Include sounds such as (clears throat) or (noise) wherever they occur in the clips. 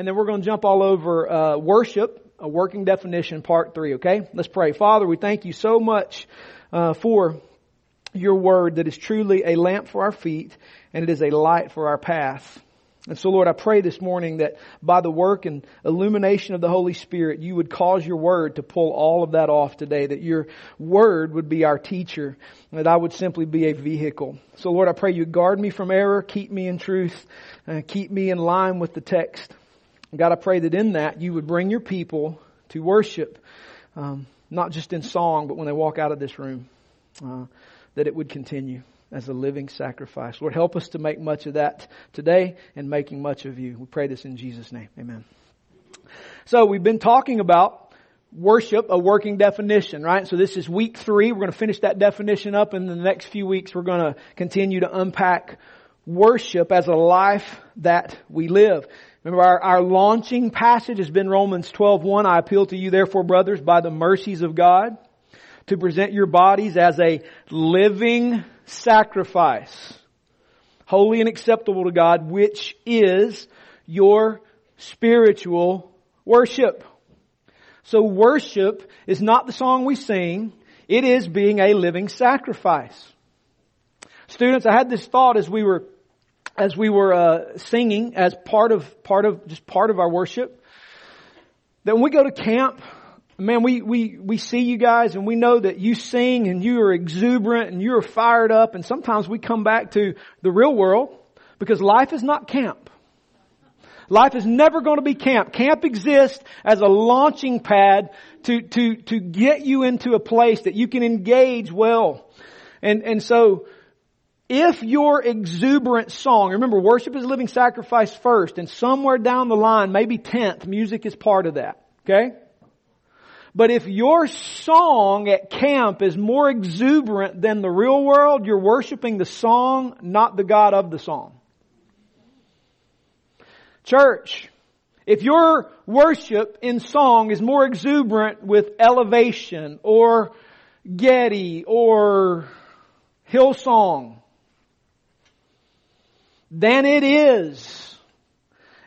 and then we're going to jump all over uh, worship, a working definition, part three. Okay, let's pray. Father, we thank you so much uh, for your word that is truly a lamp for our feet and it is a light for our path. And so, Lord, I pray this morning that by the work and illumination of the Holy Spirit, you would cause your word to pull all of that off today, that your word would be our teacher, that I would simply be a vehicle. So, Lord, I pray you guard me from error, keep me in truth, uh, keep me in line with the text. God, I pray that in that you would bring your people to worship, um, not just in song, but when they walk out of this room, uh, that it would continue as a living sacrifice. Lord, help us to make much of that today and making much of you. We pray this in Jesus' name. Amen. So we've been talking about worship, a working definition, right? So this is week three. We're going to finish that definition up in the next few weeks we're going to continue to unpack worship as a life that we live. Remember our, our launching passage has been Romans 12:1. I appeal to you therefore brothers by the mercies of God to present your bodies as a living sacrifice, holy and acceptable to God, which is your spiritual worship. So worship is not the song we sing, it is being a living sacrifice. Students, I had this thought as we were as we were uh, singing as part of part of just part of our worship that when we go to camp man, we, we, we see you guys and we know that you sing and you are exuberant and you are fired up and sometimes we come back to the real world because life is not camp. Life is never going to be camp. Camp exists as a launching pad to, to, to get you into a place that you can engage well. And, and so, if your exuberant song, remember worship is living sacrifice first and somewhere down the line, maybe 10th, music is part of that. Okay? But if your song at camp is more exuberant than the real world, you're worshiping the song, not the God of the song. Church, if your worship in song is more exuberant with elevation or Getty or Hillsong than it is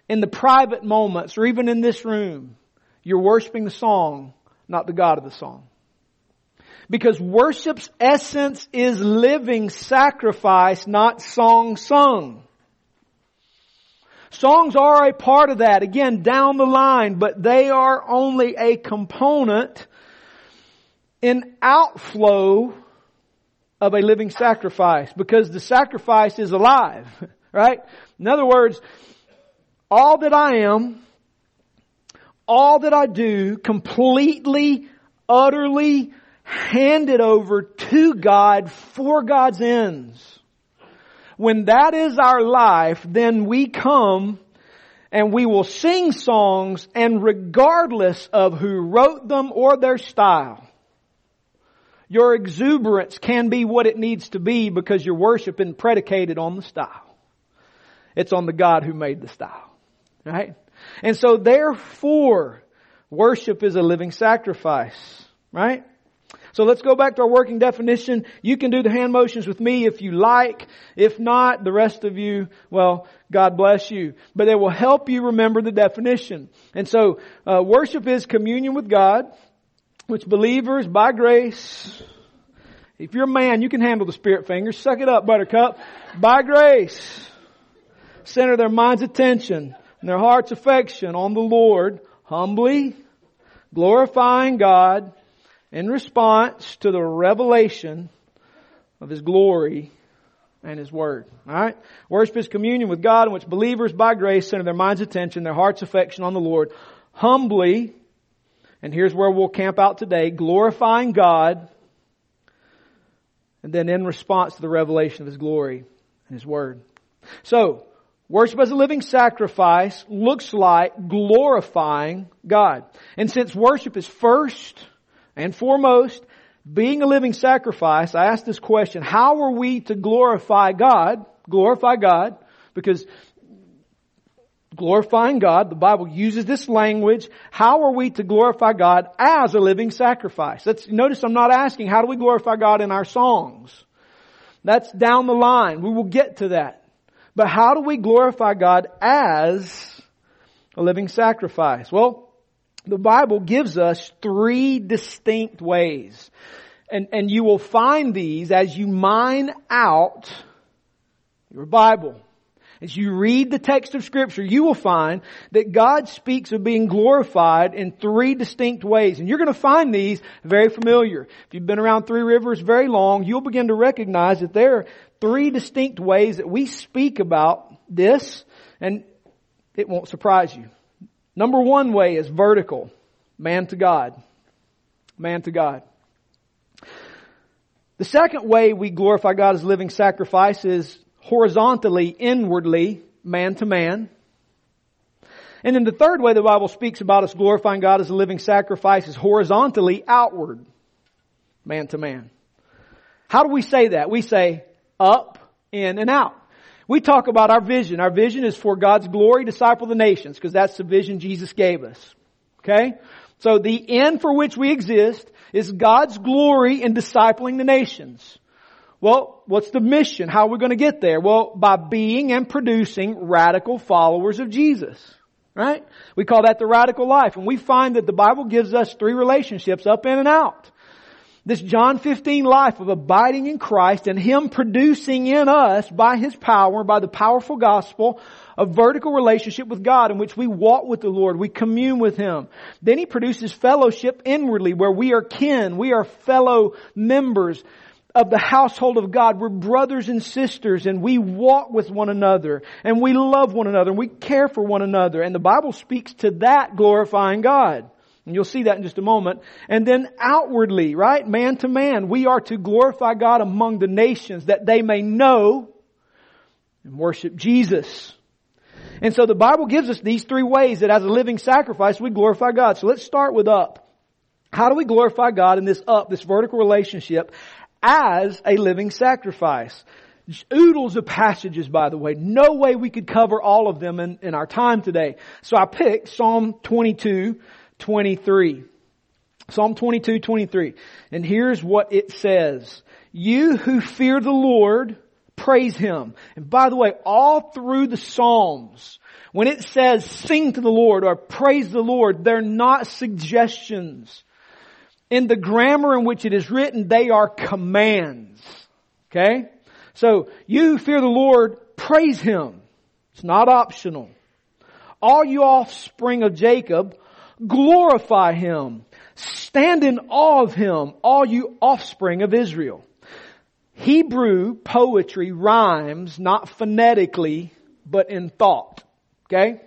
in the private moments or even in this room, you're worshiping the song not the God of the song. Because worship's essence is living sacrifice, not song sung. Songs are a part of that, again, down the line, but they are only a component in outflow of a living sacrifice because the sacrifice is alive, (laughs) right? In other words, all that I am all that I do completely, utterly handed over to God for God's ends. When that is our life, then we come and we will sing songs and regardless of who wrote them or their style, your exuberance can be what it needs to be because your worship is predicated on the style. It's on the God who made the style. Right? And so therefore, worship is a living sacrifice, right? So let's go back to our working definition. You can do the hand motions with me if you like. If not, the rest of you, well, God bless you. But it will help you remember the definition. And so, uh, worship is communion with God, which believers by grace, if you're a man, you can handle the spirit fingers. Suck it up, buttercup. By grace, center their mind's attention and their heart's affection on the Lord, humbly glorifying God in response to the revelation of His glory and His Word. Alright? Worship is communion with God in which believers by grace center their mind's attention, their heart's affection on the Lord, humbly, and here's where we'll camp out today, glorifying God, and then in response to the revelation of His glory and His Word. So, Worship as a living sacrifice looks like glorifying God. And since worship is first and foremost being a living sacrifice, I ask this question, how are we to glorify God? Glorify God, because glorifying God, the Bible uses this language. How are we to glorify God as a living sacrifice? Let's notice I'm not asking how do we glorify God in our songs. That's down the line. We will get to that. But how do we glorify God as a living sacrifice? Well, the Bible gives us three distinct ways. And, and you will find these as you mine out your Bible. As you read the text of scripture, you will find that God speaks of being glorified in three distinct ways. And you're going to find these very familiar. If you've been around Three Rivers very long, you'll begin to recognize that there three distinct ways that we speak about this, and it won't surprise you. Number one way is vertical. Man to God. Man to God. The second way we glorify God as living sacrifice is horizontally, inwardly, man to man. And then the third way the Bible speaks about us glorifying God as a living sacrifice is horizontally outward, man to man. How do we say that? We say up, in, and out. We talk about our vision. Our vision is for God's glory, disciple the nations, because that's the vision Jesus gave us. Okay? So the end for which we exist is God's glory in discipling the nations. Well, what's the mission? How are we going to get there? Well, by being and producing radical followers of Jesus. Right? We call that the radical life. And we find that the Bible gives us three relationships, up in and out. This John 15 life of abiding in Christ and Him producing in us by His power, by the powerful gospel, a vertical relationship with God in which we walk with the Lord, we commune with Him. Then He produces fellowship inwardly where we are kin, we are fellow members of the household of God. We're brothers and sisters and we walk with one another and we love one another and we care for one another. And the Bible speaks to that glorifying God. And you'll see that in just a moment. And then outwardly, right? Man to man, we are to glorify God among the nations that they may know and worship Jesus. And so the Bible gives us these three ways that as a living sacrifice we glorify God. So let's start with up. How do we glorify God in this up, this vertical relationship as a living sacrifice. Oodles of passages, by the way. No way we could cover all of them in, in our time today. So I picked Psalm 22, 23. Psalm 22, 23. And here's what it says. You who fear the Lord, praise Him. And by the way, all through the Psalms, when it says sing to the Lord or praise the Lord, they're not suggestions in the grammar in which it is written, they are commands. Okay? So, you who fear the Lord, praise Him. It's not optional. All you offspring of Jacob, glorify Him. Stand in awe of Him, all you offspring of Israel. Hebrew poetry rhymes not phonetically, but in thought. Okay?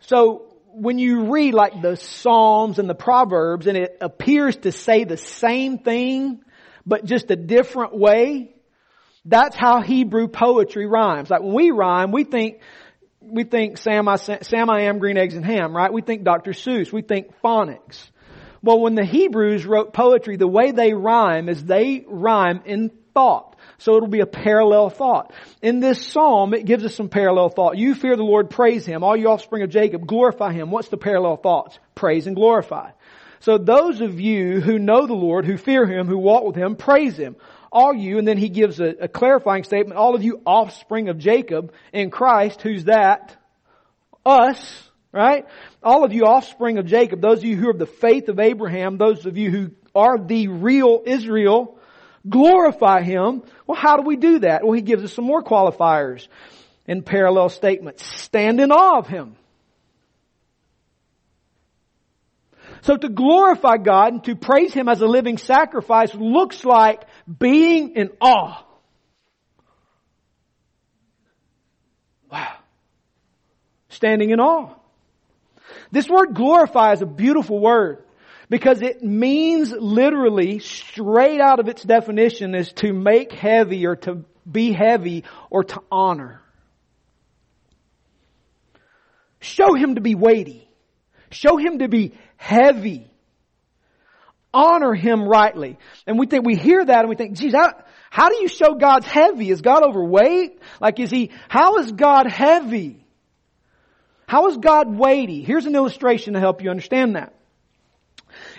So, when you read like the Psalms and the Proverbs and it appears to say the same thing, but just a different way, that's how Hebrew poetry rhymes. Like when we rhyme, we think, we think Sam I, Sam I am green eggs and ham, right? We think Dr. Seuss. We think phonics. Well, when the Hebrews wrote poetry, the way they rhyme is they rhyme in thought. So it'll be a parallel thought. In this psalm, it gives us some parallel thought. You fear the Lord, praise Him. All you offspring of Jacob, glorify Him. What's the parallel thoughts? Praise and glorify. So those of you who know the Lord, who fear Him, who walk with Him, praise Him. All you, and then he gives a, a clarifying statement, all of you offspring of Jacob in Christ, who's that? Us, right? All of you offspring of Jacob, those of you who are the faith of Abraham, those of you who are the real Israel, glorify Him. Well, how do we do that? Well, He gives us some more qualifiers in parallel statements. Stand in awe of Him. So to glorify God and to praise Him as a living sacrifice looks like being in awe. Wow. Standing in awe. This word glorify is a beautiful word because it means literally straight out of its definition is to make heavy or to be heavy or to honor. Show him to be weighty. Show him to be heavy. Honor him rightly. And we think, we hear that and we think, geez, how, do you show God's heavy? Is God overweight? Like is he, how is God heavy? How is God weighty? Here's an illustration to help you understand that.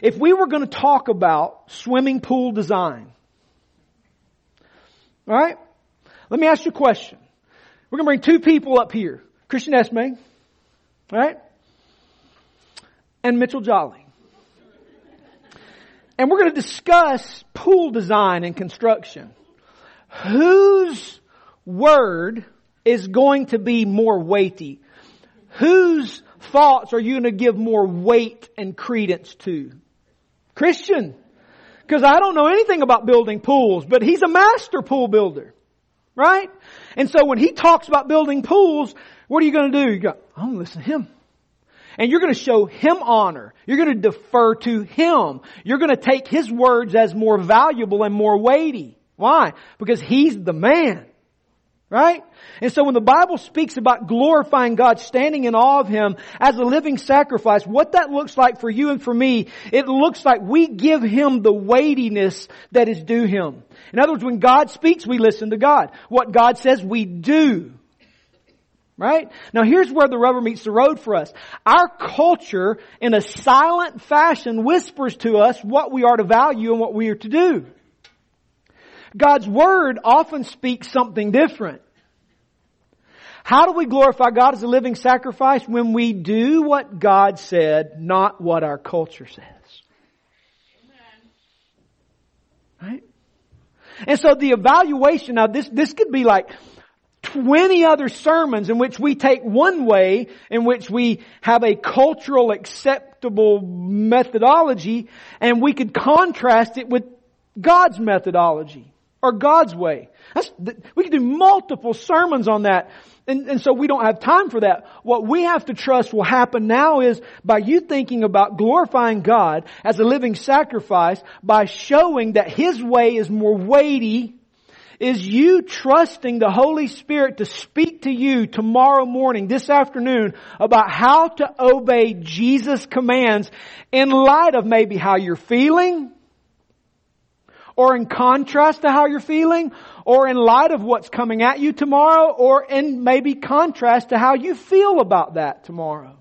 If we were going to talk about swimming pool design, all right? Let me ask you a question. We're going to bring two people up here. Christian Esme, Right? And Mitchell Jolly. And we're going to discuss pool design and construction. Whose word is going to be more weighty? Whose thoughts are you going to give more weight and credence to? Christian. Because I don't know anything about building pools, but he's a master pool builder. Right? And so when he talks about building pools, what are you going to do? You go, I'm going to listen to him. And you're going to show him honor. You're going to defer to him. You're going to take his words as more valuable and more weighty. Why? Because he's the man. Right? And so when the Bible speaks about glorifying God, standing in awe of Him as a living sacrifice, what that looks like for you and for me, it looks like we give Him the weightiness that is due Him. In other words, when God speaks, we listen to God. What God says, we do. Right? Now here's where the rubber meets the road for us. Our culture, in a silent fashion, whispers to us what we are to value and what we are to do. God's Word often speaks something different. How do we glorify God as a living sacrifice? When we do what God said, not what our culture says. Right? And so the evaluation, now this, this could be like 20 other sermons in which we take one way, in which we have a cultural acceptable methodology, and we could contrast it with God's methodology or God's way. That's, we could do multiple sermons on that. And, and so we don't have time for that. What we have to trust will happen now is by you thinking about glorifying God as a living sacrifice by showing that His way is more weighty is you trusting the Holy Spirit to speak to you tomorrow morning, this afternoon, about how to obey Jesus' commands in light of maybe how you're feeling, or in contrast to how you're feeling, or in light of what's coming at you tomorrow, or in maybe contrast to how you feel about that tomorrow.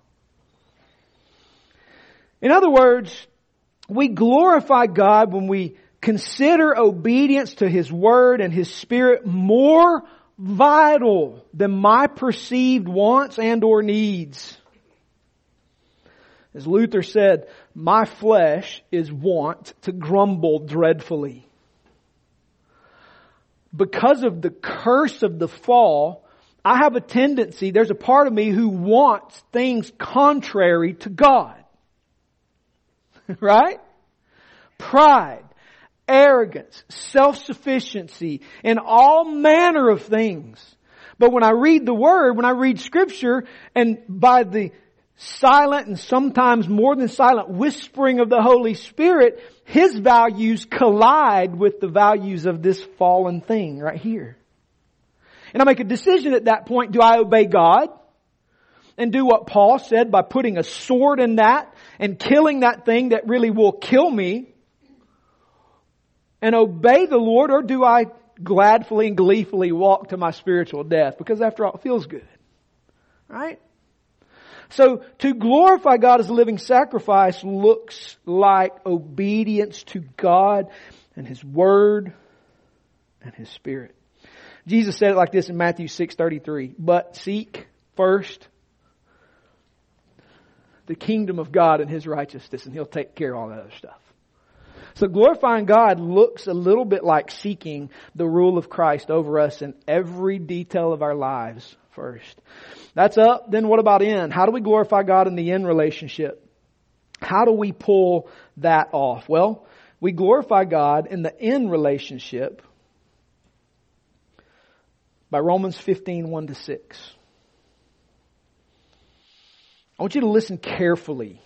In other words, we glorify God when we consider obedience to His Word and His Spirit more vital than my perceived wants and or needs. As Luther said, my flesh is wont to grumble dreadfully. Because of the curse of the fall, I have a tendency, there's a part of me who wants things contrary to God. (laughs) right? Pride, arrogance, self-sufficiency, and all manner of things. But when I read the Word, when I read Scripture, and by the silent and sometimes more than silent whispering of the Holy Spirit, His values collide with the values of this fallen thing right here. And I make a decision at that point, do I obey God? And do what Paul said by putting a sword in that and killing that thing that really will kill me? And obey the Lord or do I gladfully and gleefully walk to my spiritual death? Because after all, it feels good. Right? So to glorify God as a living sacrifice looks like obedience to God and His Word and His Spirit. Jesus said it like this in Matthew 6:33, "But seek first the kingdom of God and His righteousness, and He'll take care of all that other stuff." So glorifying God looks a little bit like seeking the rule of Christ over us in every detail of our lives first. That's up. Then what about in? How do we glorify God in the in relationship? How do we pull that off? Well, we glorify God in the in relationship by Romans 15, 1 to 6. I want you to listen carefully.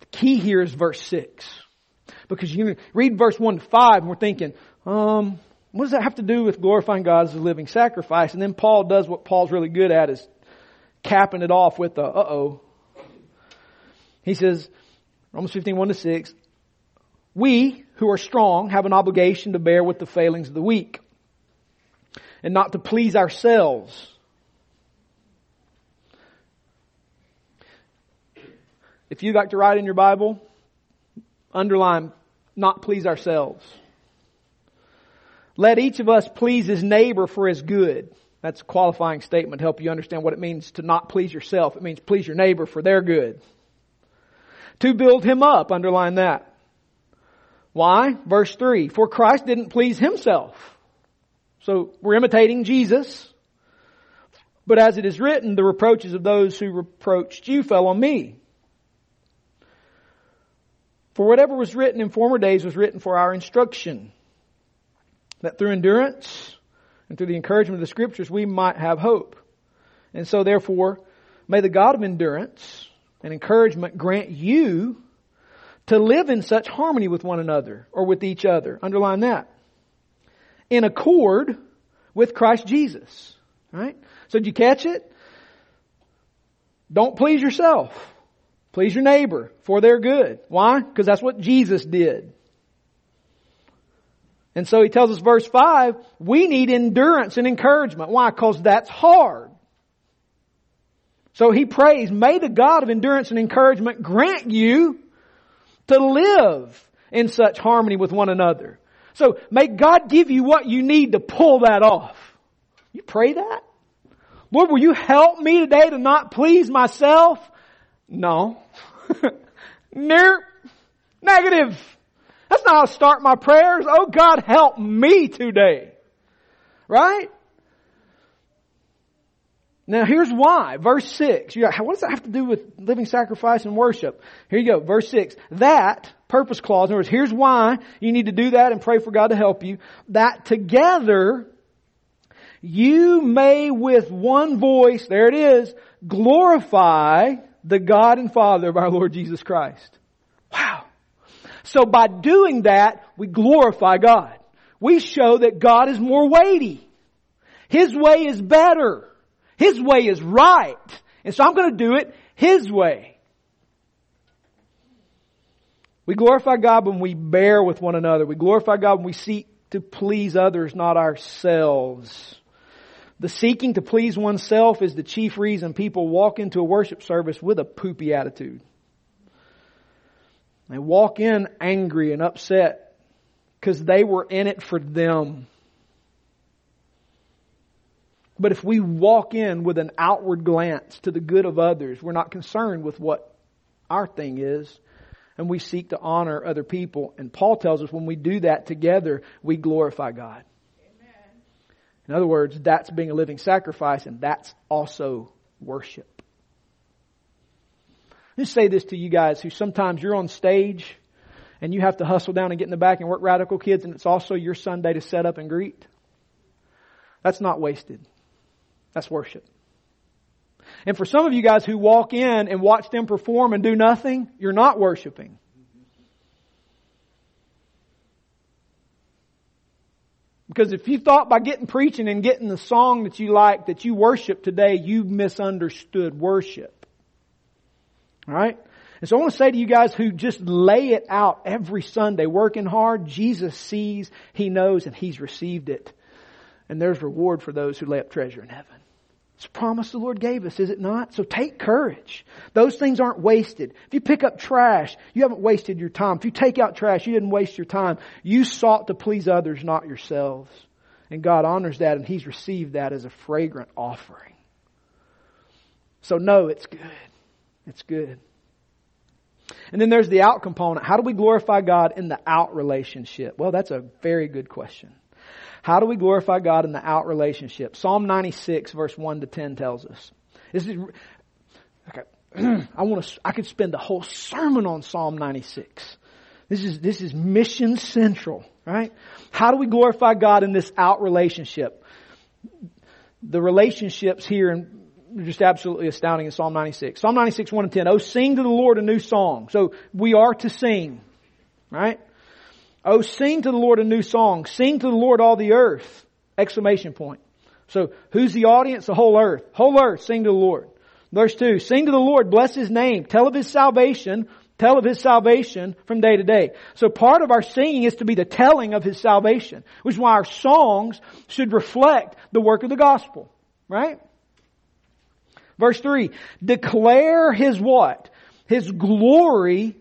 The key here is verse 6. Because you read verse 1 to 5 and we're thinking, um, what does that have to do with glorifying God as a living sacrifice? And then Paul does what Paul's really good at is capping it off with the uh-oh. He says, Romans 15, 1 to 6, we who are strong have an obligation to bear with the failings of the weak and not to please ourselves. If you'd like to write in your Bible, underline not please ourselves. Let each of us please his neighbor for his good, That's a qualifying statement to help you understand what it means to not please yourself. It means please your neighbor for their good. To build him up, underline that. Why? Verse 3. For Christ didn't please himself. So we're imitating Jesus. But as it is written, the reproaches of those who reproached you fell on me. For whatever was written in former days was written for our instruction, that through endurance and through the encouragement of the scriptures we might have hope. And so therefore, may the God of endurance and encouragement grant you to live in such harmony with one another or with each other. Underline that. In accord with Christ Jesus. Right? So did you catch it? Don't please yourself. Please your neighbor for their good. Why? Because that's what Jesus did. And so he tells us verse 5, we need endurance and encouragement. Why? Because that's hard. So he prays, may the God of endurance and encouragement grant you to live in such harmony with one another. So may God give you what you need to pull that off. You pray that? Lord, will you help me today to not please myself? No. (laughs) nope. Negative. That's not how I start my prayers. Oh God, help me today. Right? Now here's why. Verse 6. You got, what does that have to do with living sacrifice and worship? Here you go. Verse 6. That, purpose clause, in other words, here's why you need to do that and pray for God to help you. That together you may with one voice, there it is, glorify the God and Father of our Lord Jesus Christ. Wow. So by doing that, we glorify God. We show that God is more weighty. His way is better. His way is right. And so I'm going to do it His way. We glorify God when we bear with one another. We glorify God when we seek to please others, not ourselves. The seeking to please oneself is the chief reason people walk into a worship service with a poopy attitude. They walk in angry and upset because they were in it for them. But if we walk in with an outward glance to the good of others, we're not concerned with what our thing is, and we seek to honor other people. And Paul tells us when we do that together, we glorify God. In other words, that's being a living sacrifice and that's also worship. Let me say this to you guys who sometimes you're on stage and you have to hustle down and get in the back and work radical kids and it's also your Sunday to set up and greet. That's not wasted. That's worship. And for some of you guys who walk in and watch them perform and do nothing, you're not worshiping. Because if you thought by getting preaching and getting the song that you like that you worship today, you misunderstood worship. Alright? And so I want to say to you guys who just lay it out every Sunday, working hard, Jesus sees, He knows, and He's received it. And there's reward for those who lay up treasure in heaven. It's a promise the Lord gave us, is it not? So take courage. Those things aren't wasted. If you pick up trash, you haven't wasted your time. If you take out trash, you didn't waste your time. You sought to please others, not yourselves. And God honors that and He's received that as a fragrant offering. So no, it's good. It's good. And then there's the out component. How do we glorify God in the out relationship? Well, that's a very good question. How do we glorify God in the out relationship? Psalm 96 verse 1 to 10 tells us. This is, okay. (clears throat) I want to, I could spend the whole sermon on Psalm 96. This is, this is mission central, right? How do we glorify God in this out relationship? The relationships here and just absolutely astounding in Psalm 96. Psalm 96, 1 and 10. Oh, sing to the Lord a new song. So we are to sing, right? Oh, sing to the Lord a new song. Sing to the Lord all the earth. Exclamation point. So who's the audience? The whole earth. Whole earth, sing to the Lord. Verse 2, sing to the Lord, bless His name, tell of His salvation, tell of His salvation from day to day. So part of our singing is to be the telling of His salvation, which is why our songs should reflect the work of the gospel. Right? Verse 3, declare His what? His glory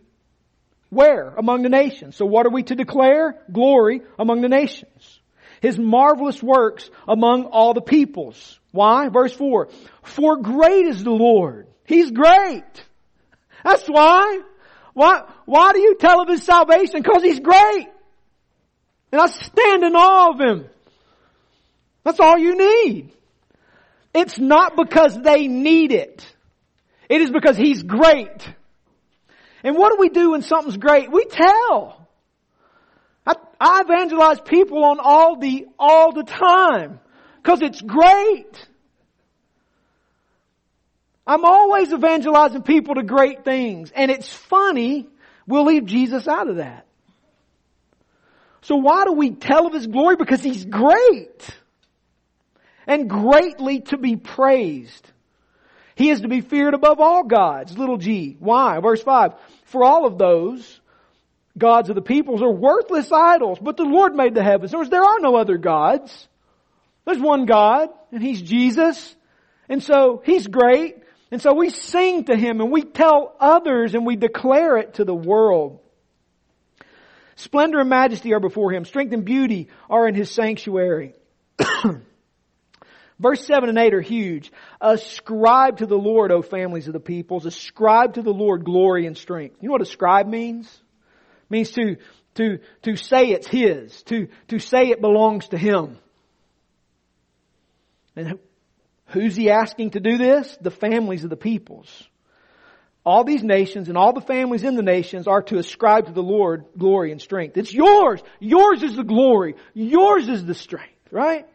where? Among the nations. So what are we to declare? Glory among the nations. His marvelous works among all the peoples. Why? Verse 4. For great is the Lord. He's great. That's why. Why, why do you tell of His salvation? Because He's great. And I stand in awe of Him. That's all you need. It's not because they need it. It is because He's great. And what do we do when something's great? We tell. I, I evangelize people on Aldi all the time. Cause it's great. I'm always evangelizing people to great things. And it's funny, we'll leave Jesus out of that. So why do we tell of His glory? Because He's great. And greatly to be praised. He is to be feared above all gods, little g. Why? Verse 5. For all of those gods of the peoples are worthless idols, but the Lord made the heavens. In words, there are no other gods. There's one God, and He's Jesus. And so, He's great. And so we sing to Him and we tell others and we declare it to the world. Splendor and majesty are before Him. Strength and beauty are in His sanctuary. (coughs) (coughs) Verse 7 and 8 are huge. Ascribe to the Lord, O families of the peoples. Ascribe to the Lord glory and strength. You know what ascribe means? It means to, to, to say it's His. To, to say it belongs to Him. And who's He asking to do this? The families of the peoples. All these nations and all the families in the nations are to ascribe to the Lord glory and strength. It's yours. Yours is the glory. Yours is the strength, right?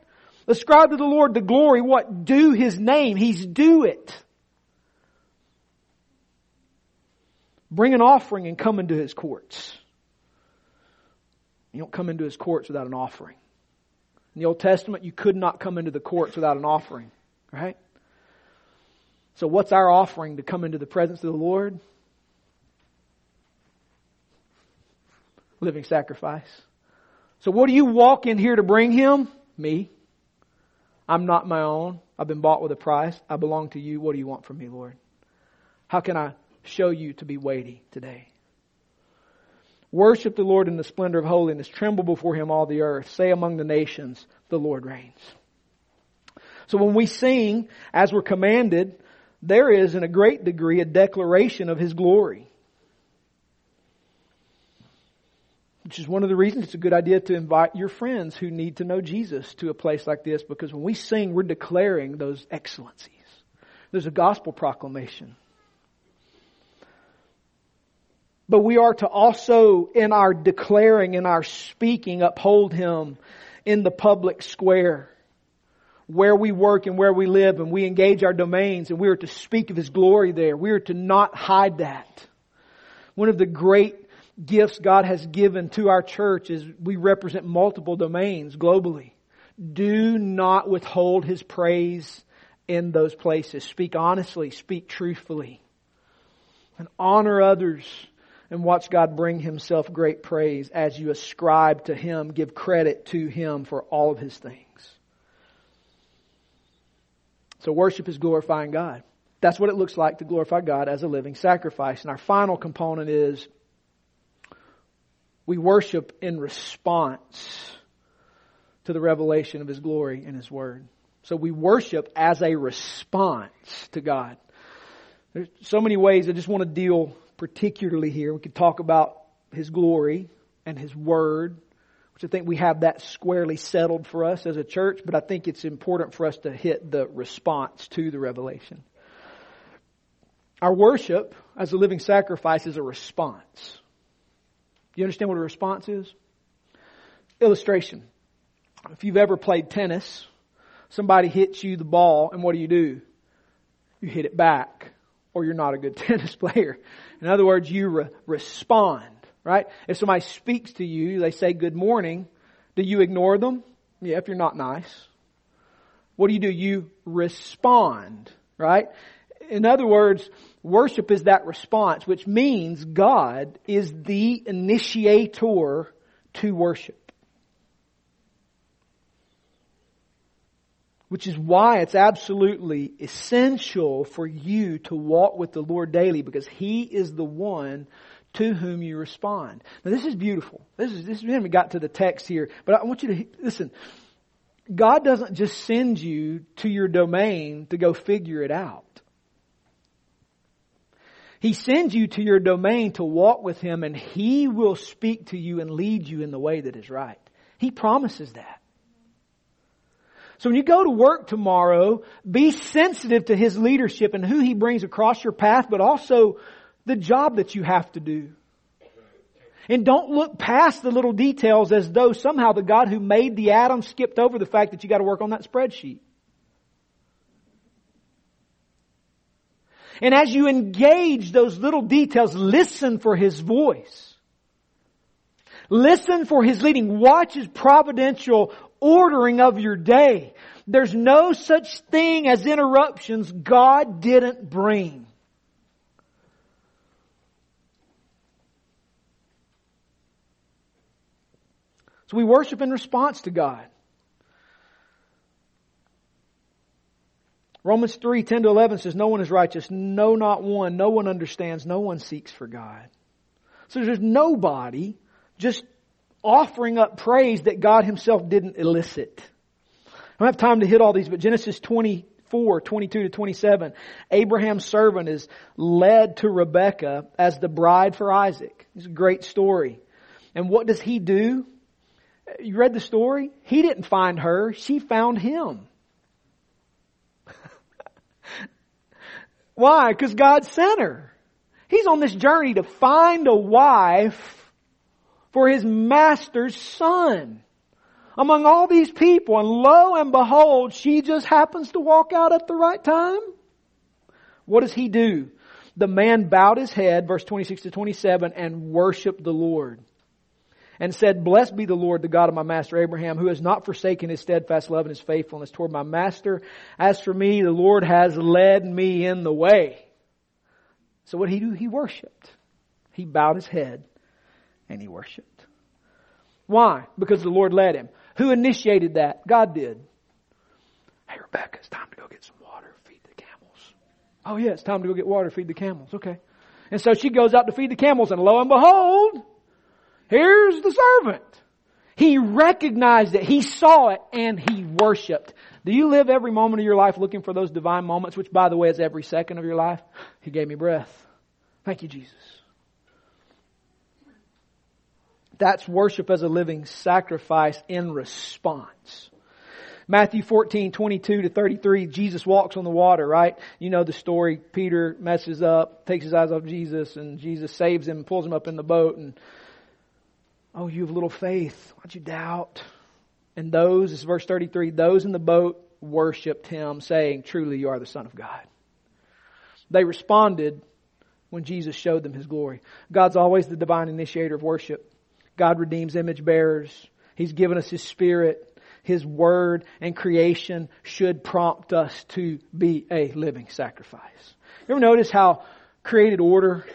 Ascribe to the Lord the glory, what? Due His name. He's due it. Bring an offering and come into His courts. You don't come into His courts without an offering. In the Old Testament, you could not come into the courts without an offering, right? So what's our offering to come into the presence of the Lord? Living sacrifice. So what do you walk in here to bring Him? Me. I'm not my own. I've been bought with a price. I belong to you. What do you want from me, Lord? How can I show you to be weighty today? Worship the Lord in the splendor of holiness. Tremble before Him, all the earth. Say among the nations, the Lord reigns. So when we sing, as we're commanded, there is in a great degree a declaration of His glory. Which is one of the reasons it's a good idea to invite your friends who need to know Jesus to a place like this because when we sing, we're declaring those excellencies. There's a gospel proclamation. But we are to also, in our declaring, in our speaking, uphold Him in the public square where we work and where we live and we engage our domains and we are to speak of His glory there. We are to not hide that. One of the great gifts God has given to our church is we represent multiple domains globally. Do not withhold His praise in those places. Speak honestly, speak truthfully, and honor others and watch God bring Himself great praise as you ascribe to Him, give credit to Him for all of His things. So worship is glorifying God. That's what it looks like to glorify God as a living sacrifice. And our final component is we worship in response to the revelation of His glory and His Word. So we worship as a response to God. There's so many ways I just want to deal particularly here. We could talk about His glory and His Word, which I think we have that squarely settled for us as a church, but I think it's important for us to hit the response to the revelation. Our worship as a living sacrifice is a response. Do you understand what a response is? Illustration. If you've ever played tennis, somebody hits you the ball, and what do you do? You hit it back, or you're not a good (laughs) tennis player. In other words, you re- respond, right? If somebody speaks to you, they say good morning, do you ignore them? Yeah, if you're not nice. What do you do? You respond, right? In other words, worship is that response, which means God is the initiator to worship. Which is why it's absolutely essential for you to walk with the Lord daily because He is the one to whom you respond. Now this is beautiful. This is, this is, we got to the text here, but I want you to, listen. God doesn't just send you to your domain to go figure it out. He sends you to your domain to walk with Him and He will speak to you and lead you in the way that is right. He promises that. So when you go to work tomorrow, be sensitive to His leadership and who He brings across your path, but also the job that you have to do. And don't look past the little details as though somehow the God who made the atom skipped over the fact that you got to work on that spreadsheet. And as you engage those little details, listen for His voice. Listen for His leading. Watch His providential ordering of your day. There's no such thing as interruptions God didn't bring. So we worship in response to God. Romans 3, 10 to 11 says, No one is righteous, no, not one. No one understands, no one seeks for God. So there's nobody just offering up praise that God himself didn't elicit. I don't have time to hit all these, but Genesis 24, 22 to 27, Abraham's servant is led to Rebekah as the bride for Isaac. It's a great story. And what does he do? You read the story? He didn't find her, she found him. Why? Because God sent her. He's on this journey to find a wife for his master's son. Among all these people, and lo and behold, she just happens to walk out at the right time. What does he do? The man bowed his head, verse 26 to 27, and worshiped the Lord and said, Blessed be the Lord, the God of my master Abraham, who has not forsaken his steadfast love and his faithfulness toward my master. As for me, the Lord has led me in the way. So what did he do? He worshiped. He bowed his head and he worshiped. Why? Because the Lord led him. Who initiated that? God did. Hey, Rebecca, it's time to go get some water, feed the camels. Oh yeah, it's time to go get water, feed the camels. Okay. And so she goes out to feed the camels and lo and behold, Here's the servant. He recognized it. He saw it and he worshiped. Do you live every moment of your life looking for those divine moments, which by the way is every second of your life? He gave me breath. Thank you, Jesus. That's worship as a living sacrifice in response. Matthew 14, 22 to 33, Jesus walks on the water, right? You know the story. Peter messes up, takes his eyes off Jesus, and Jesus saves him, pulls him up in the boat, and Oh, you have little faith. Why'd you doubt? And those, this is verse 33, those in the boat worshiped him, saying, Truly you are the Son of God. They responded when Jesus showed them his glory. God's always the divine initiator of worship. God redeems image bearers. He's given us his spirit. His word and creation should prompt us to be a living sacrifice. You ever notice how created order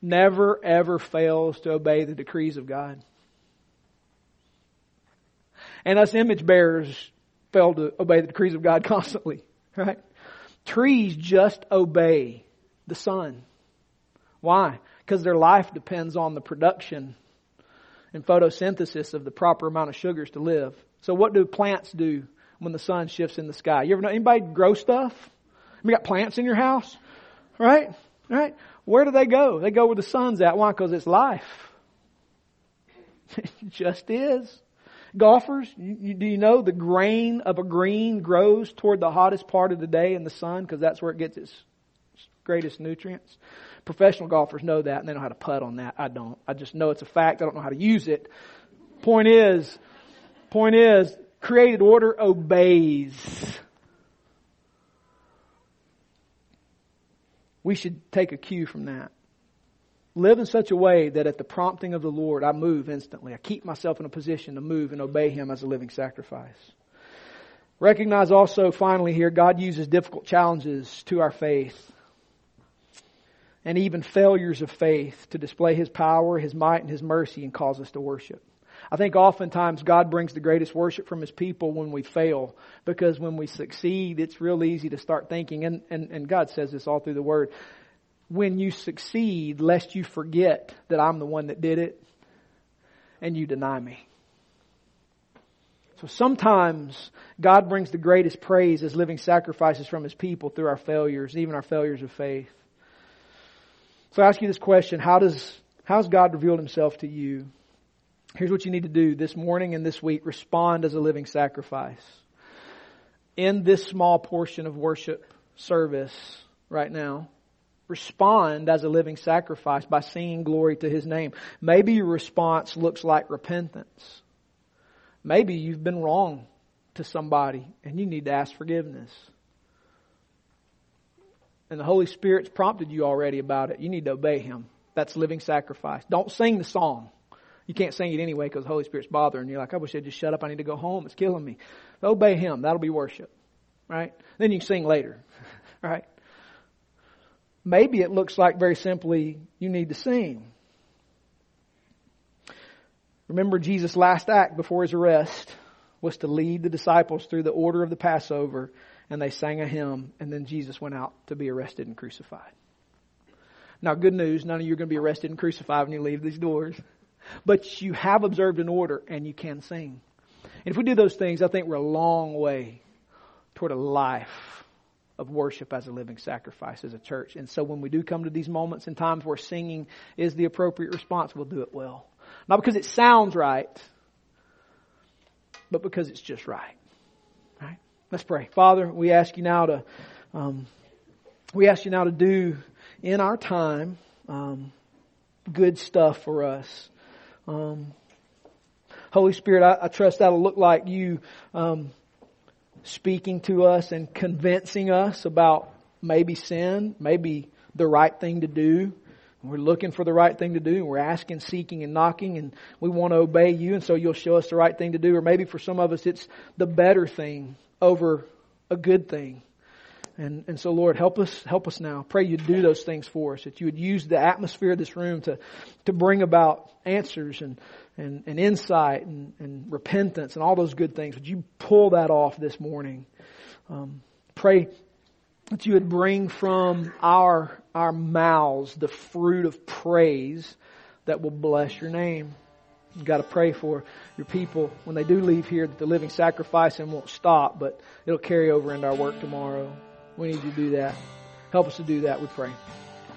never ever fails to obey the decrees of God? And us image bearers fail to obey the decrees of God (laughs) constantly, right? Trees just obey the sun. Why? Because their life depends on the production and photosynthesis of the proper amount of sugars to live. So what do plants do when the sun shifts in the sky? You ever know anybody grow stuff? You got plants in your house? Right? Right? Where do they go? They go where the sun's at. Why? Because it's life. (laughs) it just is. Golfers, you, you, do you know the grain of a green grows toward the hottest part of the day in the sun because that's where it gets its greatest nutrients? Professional golfers know that and they know how to putt on that. I don't. I just know it's a fact. I don't know how to use it. Point is, point is, created order obeys. We should take a cue from that. Live in such a way that at the prompting of the Lord, I move instantly. I keep myself in a position to move and obey Him as a living sacrifice. Recognize also, finally, here, God uses difficult challenges to our faith and even failures of faith to display His power, His might, and His mercy and cause us to worship. I think oftentimes God brings the greatest worship from His people when we fail, because when we succeed, it's real easy to start thinking, and, and, and God says this all through the Word, when you succeed, lest you forget that I'm the one that did it and you deny me. So sometimes God brings the greatest praise as living sacrifices from His people through our failures, even our failures of faith. So I ask you this question, how does, how has God revealed Himself to you? Here's what you need to do this morning and this week. Respond as a living sacrifice. In this small portion of worship service right now, respond as a living sacrifice by singing glory to His name. Maybe your response looks like repentance. Maybe you've been wrong to somebody and you need to ask forgiveness. And the Holy Spirit's prompted you already about it. You need to obey Him. That's living sacrifice. Don't sing the song. You can't sing it anyway because the Holy Spirit's bothering you. Like, I wish I'd just shut up. I need to go home. It's killing me. Obey Him. That'll be worship. Right? Then you can sing later. (laughs) right? Maybe it looks like very simply you need to sing. Remember Jesus' last act before his arrest was to lead the disciples through the order of the Passover and they sang a hymn and then Jesus went out to be arrested and crucified. Now good news, none of you are going to be arrested and crucified when you leave these doors. But you have observed an order and you can sing. And if we do those things, I think we're a long way toward a life of worship as a living sacrifice as a church. And so when we do come to these moments and times where singing is the appropriate response, we'll do it well. Not because it sounds right, but because it's just right. Right? Let's pray. Father, we ask you now to, um, we ask you now to do in our time, um, good stuff for us. Um, Holy Spirit, I, I, trust that'll look like you um, speaking to us and convincing us about maybe sin, maybe the right thing to do, we're looking for the right thing to do we're asking, seeking, and knocking and we want to obey you and so you'll show us the right thing to do. Or maybe for some of us it's the better thing over a good thing. And, and so Lord, help us, help us now. Pray you do those things for us, that you would use the atmosphere of this room to, to bring about answers and, and, and insight and, and repentance and all those good things. Would you pull that off this morning? Um, pray that you would bring from our, our mouths the fruit of praise that will bless your name. You've got to pray for your people when they do leave here that the living sacrifice and won't stop, but it'll carry over into our work tomorrow. We need you to do that. Help us to do that, we pray.